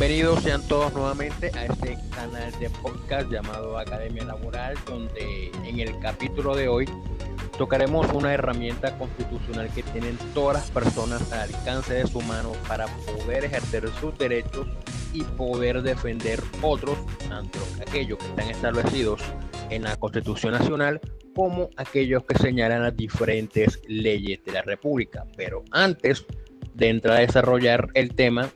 Bienvenidos sean todos nuevamente a este canal de podcast llamado Academia Laboral, donde en el capítulo de hoy tocaremos una herramienta constitucional que tienen todas las personas al alcance de su mano para poder ejercer sus derechos y poder defender otros, tanto aquellos que están establecidos en la Constitución Nacional como aquellos que señalan las diferentes leyes de la República. Pero antes de entrar a desarrollar el tema,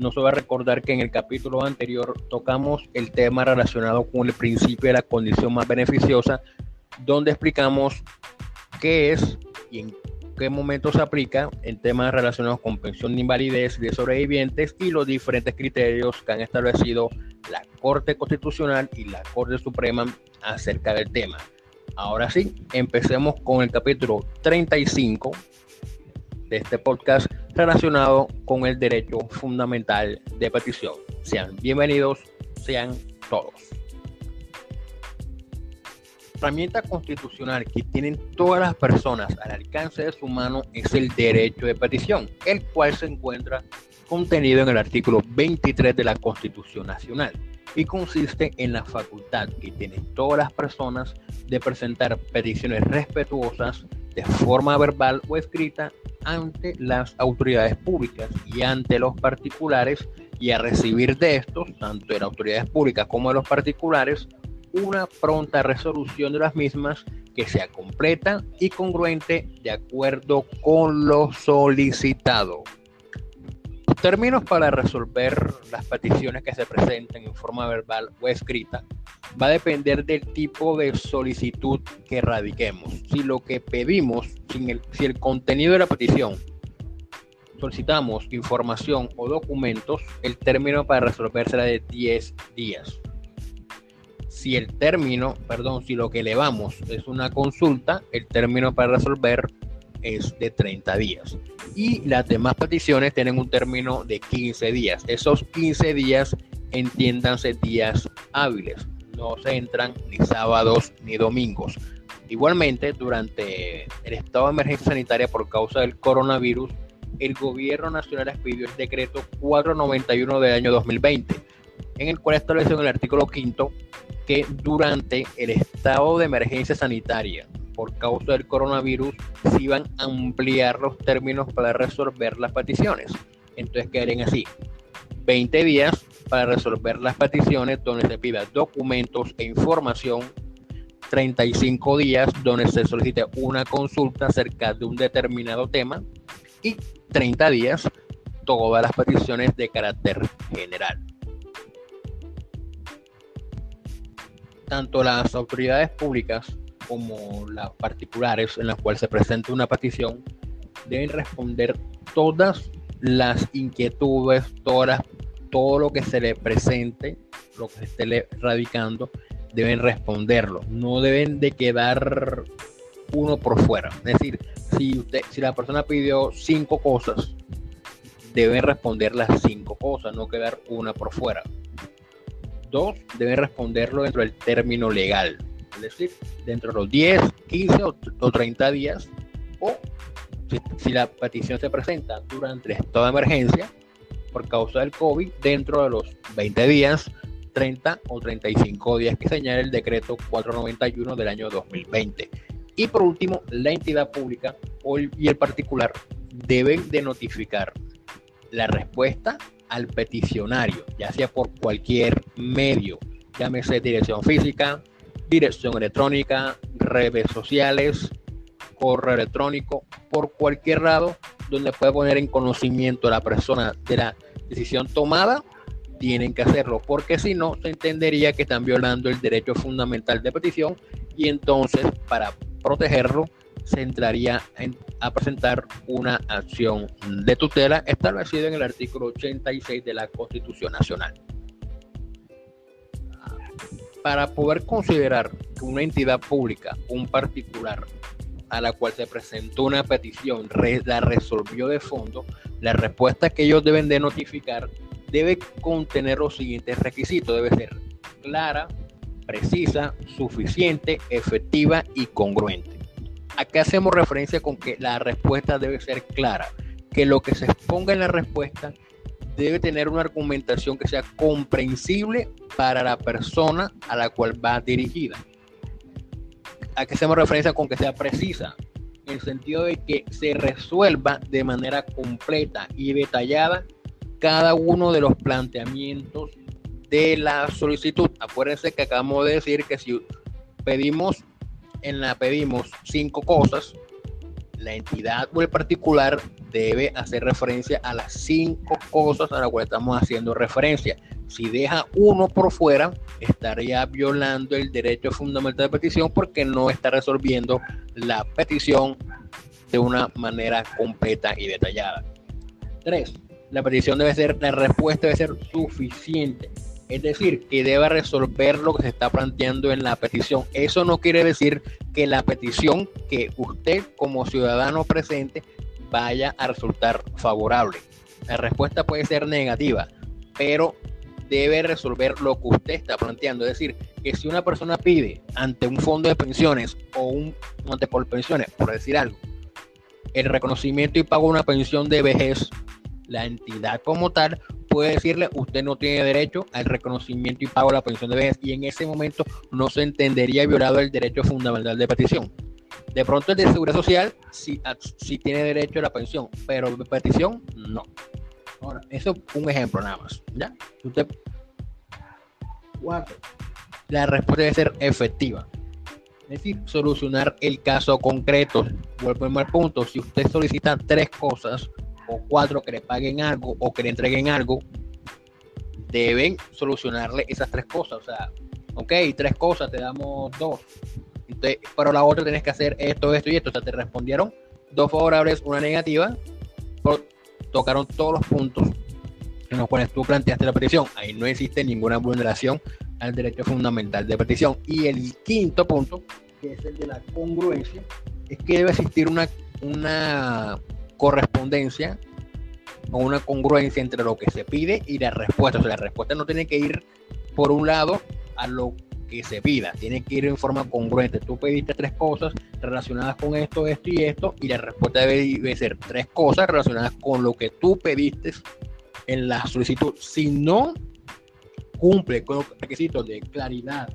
no se va a recordar que en el capítulo anterior tocamos el tema relacionado con el principio de la condición más beneficiosa, donde explicamos qué es y en qué momento se aplica en temas relacionados con pensión de invalidez de sobrevivientes y los diferentes criterios que han establecido la Corte Constitucional y la Corte Suprema acerca del tema. Ahora sí, empecemos con el capítulo 35 de este podcast relacionado con el derecho fundamental de petición. Sean bienvenidos, sean todos. Herramienta constitucional que tienen todas las personas al alcance de su mano es el derecho de petición, el cual se encuentra contenido en el artículo 23 de la Constitución Nacional y consiste en la facultad que tienen todas las personas de presentar peticiones respetuosas de forma verbal o escrita ante las autoridades públicas y ante los particulares y a recibir de estos, tanto de las autoridades públicas como de los particulares, una pronta resolución de las mismas que sea completa y congruente de acuerdo con lo solicitado. Términos para resolver las peticiones que se presenten en forma verbal o escrita va a depender del tipo de solicitud que radiquemos. Si lo que pedimos, si el, contenido de la petición solicitamos información o documentos, el término para resolver será de 10 días. Si el término, perdón, si lo que elevamos es una consulta, el término para resolver es de 30 días. Y las demás peticiones tienen un término de 15 días. Esos 15 días entiéndanse días hábiles no se entran ni sábados ni domingos. Igualmente, durante el estado de emergencia sanitaria por causa del coronavirus, el gobierno nacional expidió el decreto 491 del año 2020, en el cual estableció en el artículo quinto que durante el estado de emergencia sanitaria por causa del coronavirus se iban a ampliar los términos para resolver las peticiones. Entonces quedarían así, 20 días para resolver las peticiones donde se pida documentos e información, 35 días donde se solicite una consulta acerca de un determinado tema y 30 días todas las peticiones de carácter general. Tanto las autoridades públicas como las particulares en las cuales se presenta una petición deben responder todas las inquietudes, todas todo lo que se le presente, lo que se esté radicando, deben responderlo. No deben de quedar uno por fuera. Es decir, si, usted, si la persona pidió cinco cosas, deben responder las cinco cosas, no quedar una por fuera. Dos, deben responderlo dentro del término legal. Es decir, dentro de los 10, 15 o, 30 días. O si, si la petición se presenta durante toda emergencia, por causa del COVID dentro de los 20 días, 30 o 35 días que señala el decreto 491 del año 2020. Y por último, la entidad pública y el particular deben de notificar la respuesta al peticionario, ya sea por cualquier medio, llámese dirección física, dirección electrónica, redes sociales, correo electrónico, por cualquier lado donde puede poner en conocimiento a la persona de la decisión tomada, tienen que hacerlo, porque si no, se entendería que están violando el derecho fundamental de petición y entonces para protegerlo se entraría a presentar una acción de tutela establecida en el artículo 86 de la Constitución Nacional. Para poder considerar que una entidad pública, un particular, a la cual se presentó una petición la resolvió de fondo, la respuesta que ellos deben de notificar debe contener los siguientes requisitos. Debe ser clara, precisa, suficiente, efectiva y congruente. Acá hacemos referencia con que la respuesta debe ser clara, que lo que se exponga en la respuesta debe tener una argumentación que sea comprensible para la persona a la cual va dirigida. ¿A qué hacemos referencia con que sea precisa? En el sentido de que se resuelva de manera completa y detallada cada uno de los planteamientos de la solicitud. Acuérdense que acabamos de decir que si pedimos en la pedimos cinco cosas, la entidad o el particular debe hacer referencia a las cinco cosas a las cuales estamos haciendo referencia. Si deja uno por fuera, estaría violando el derecho fundamental de petición porque no está resolviendo la petición de una manera completa y detallada. Tres, la petición debe ser, la respuesta debe ser suficiente. Es decir, que deba resolver lo que se está planteando en la petición. Eso no quiere decir que la petición que usted como ciudadano presente vaya a resultar favorable. La respuesta puede ser negativa, pero debe resolver lo que usted está planteando. Es decir, que si una persona pide ante un fondo de pensiones o un ante por pensiones, por decir algo, el reconocimiento y pago de una pensión de vejez, la entidad como tal puede decirle usted no tiene derecho al reconocimiento y pago de la pensión de vejez y en ese momento no se entendería violado el derecho fundamental de petición. De pronto el de seguridad social sí, ah, tiene derecho a la pensión, pero de petición no. Ahora, eso es un ejemplo nada más. ¿ya? Usted, cuatro, la respuesta debe ser efectiva. Es decir, solucionar el caso concreto. Vuelvo al punto. Si usted solicita tres cosas, o cuatro que le paguen algo o que le entreguen algo, deben solucionarle esas tres cosas. O sea, ok, tres cosas, te damos dos. pero la otra tienes que hacer esto, esto y esto. O sea, te respondieron dos favorables, una negativa. tocaron todos los puntos en los cuales tú planteaste la petición. Ahí no existe ninguna vulneración al derecho fundamental de petición. Y el quinto punto, que es el de la congruencia, es que debe existir una, una correspondencia o una congruencia entre lo que se pide y la respuesta. O sea, la respuesta no tiene que ir por un lado a lo que se pida, tiene que ir en forma congruente. Tú pediste tres cosas relacionadas con esto, esto y esto, y la respuesta debe, ser tres cosas relacionadas con lo que tú pediste en la solicitud. Si no cumple con los requisitos de claridad,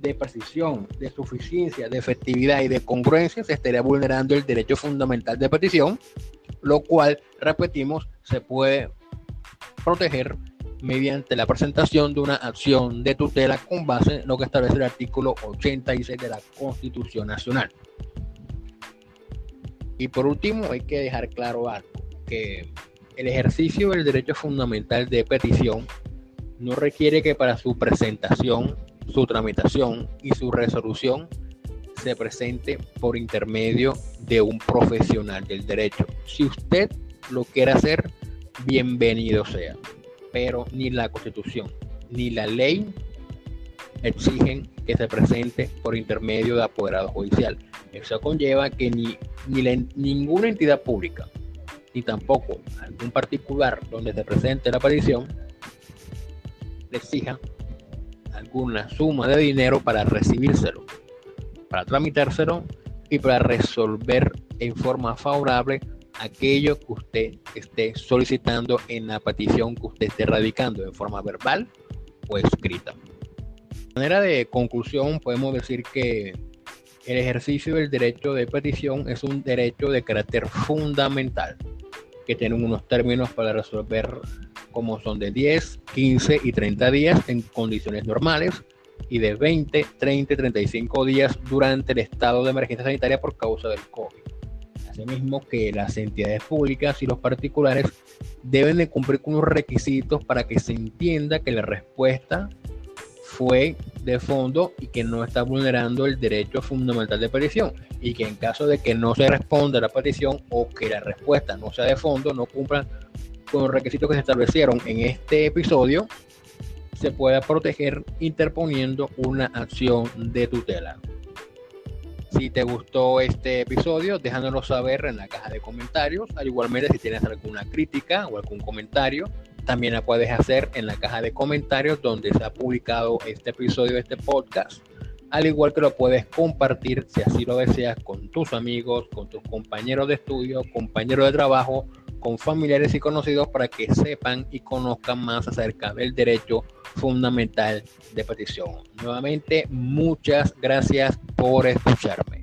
de precisión, de suficiencia, de efectividad y de congruencia, se estaría vulnerando el derecho fundamental de petición, lo cual, repetimos, se puede proteger mediante la presentación de una acción de tutela con base en lo que establece el artículo 86 de la Constitución Nacional. Y por último, hay que dejar claro algo, que el ejercicio del derecho fundamental de petición no requiere que para su presentación su tramitación y su resolución se presente por intermedio de un profesional del derecho. Si usted lo quiere hacer, bienvenido sea. Pero ni la constitución ni la ley exigen que se presente por intermedio de apoderado judicial. Eso conlleva que ni, ni ninguna entidad pública, ni tampoco algún particular donde se presente la petición, le exija alguna suma de dinero para recibírselo, para tramitárselo y para resolver en forma favorable aquello que usted esté solicitando en la petición que usted esté radicando en forma verbal o escrita. De manera de conclusión, podemos decir que el ejercicio del derecho de petición es un derecho de carácter fundamental que tiene unos términos para resolver como son de 10, 15 y 30 días en condiciones normales y de 20, 30 y 35 días durante el estado de emergencia sanitaria por causa del COVID. Asimismo que las entidades públicas y los particulares deben de cumplir con unos requisitos para que se entienda que la respuesta fue de fondo y que no está vulnerando el derecho fundamental de petición y que en caso de que no se responda a la petición o que la respuesta no sea de fondo, no cumplan con los requisitos que se establecieron en este episodio, se pueda proteger interponiendo una acción de tutela. Si te gustó este episodio, déjanoslo saber en la caja de comentarios. Al igualmente, si tienes alguna crítica o algún comentario, también la puedes hacer en la caja de comentarios donde se ha publicado este episodio de este podcast. Al igual que lo puedes compartir, si así lo deseas, con tus amigos, con tus compañeros de estudio, compañeros de trabajo con familiares y conocidos para que sepan y conozcan más acerca del derecho fundamental de petición. Nuevamente, muchas gracias por escucharme.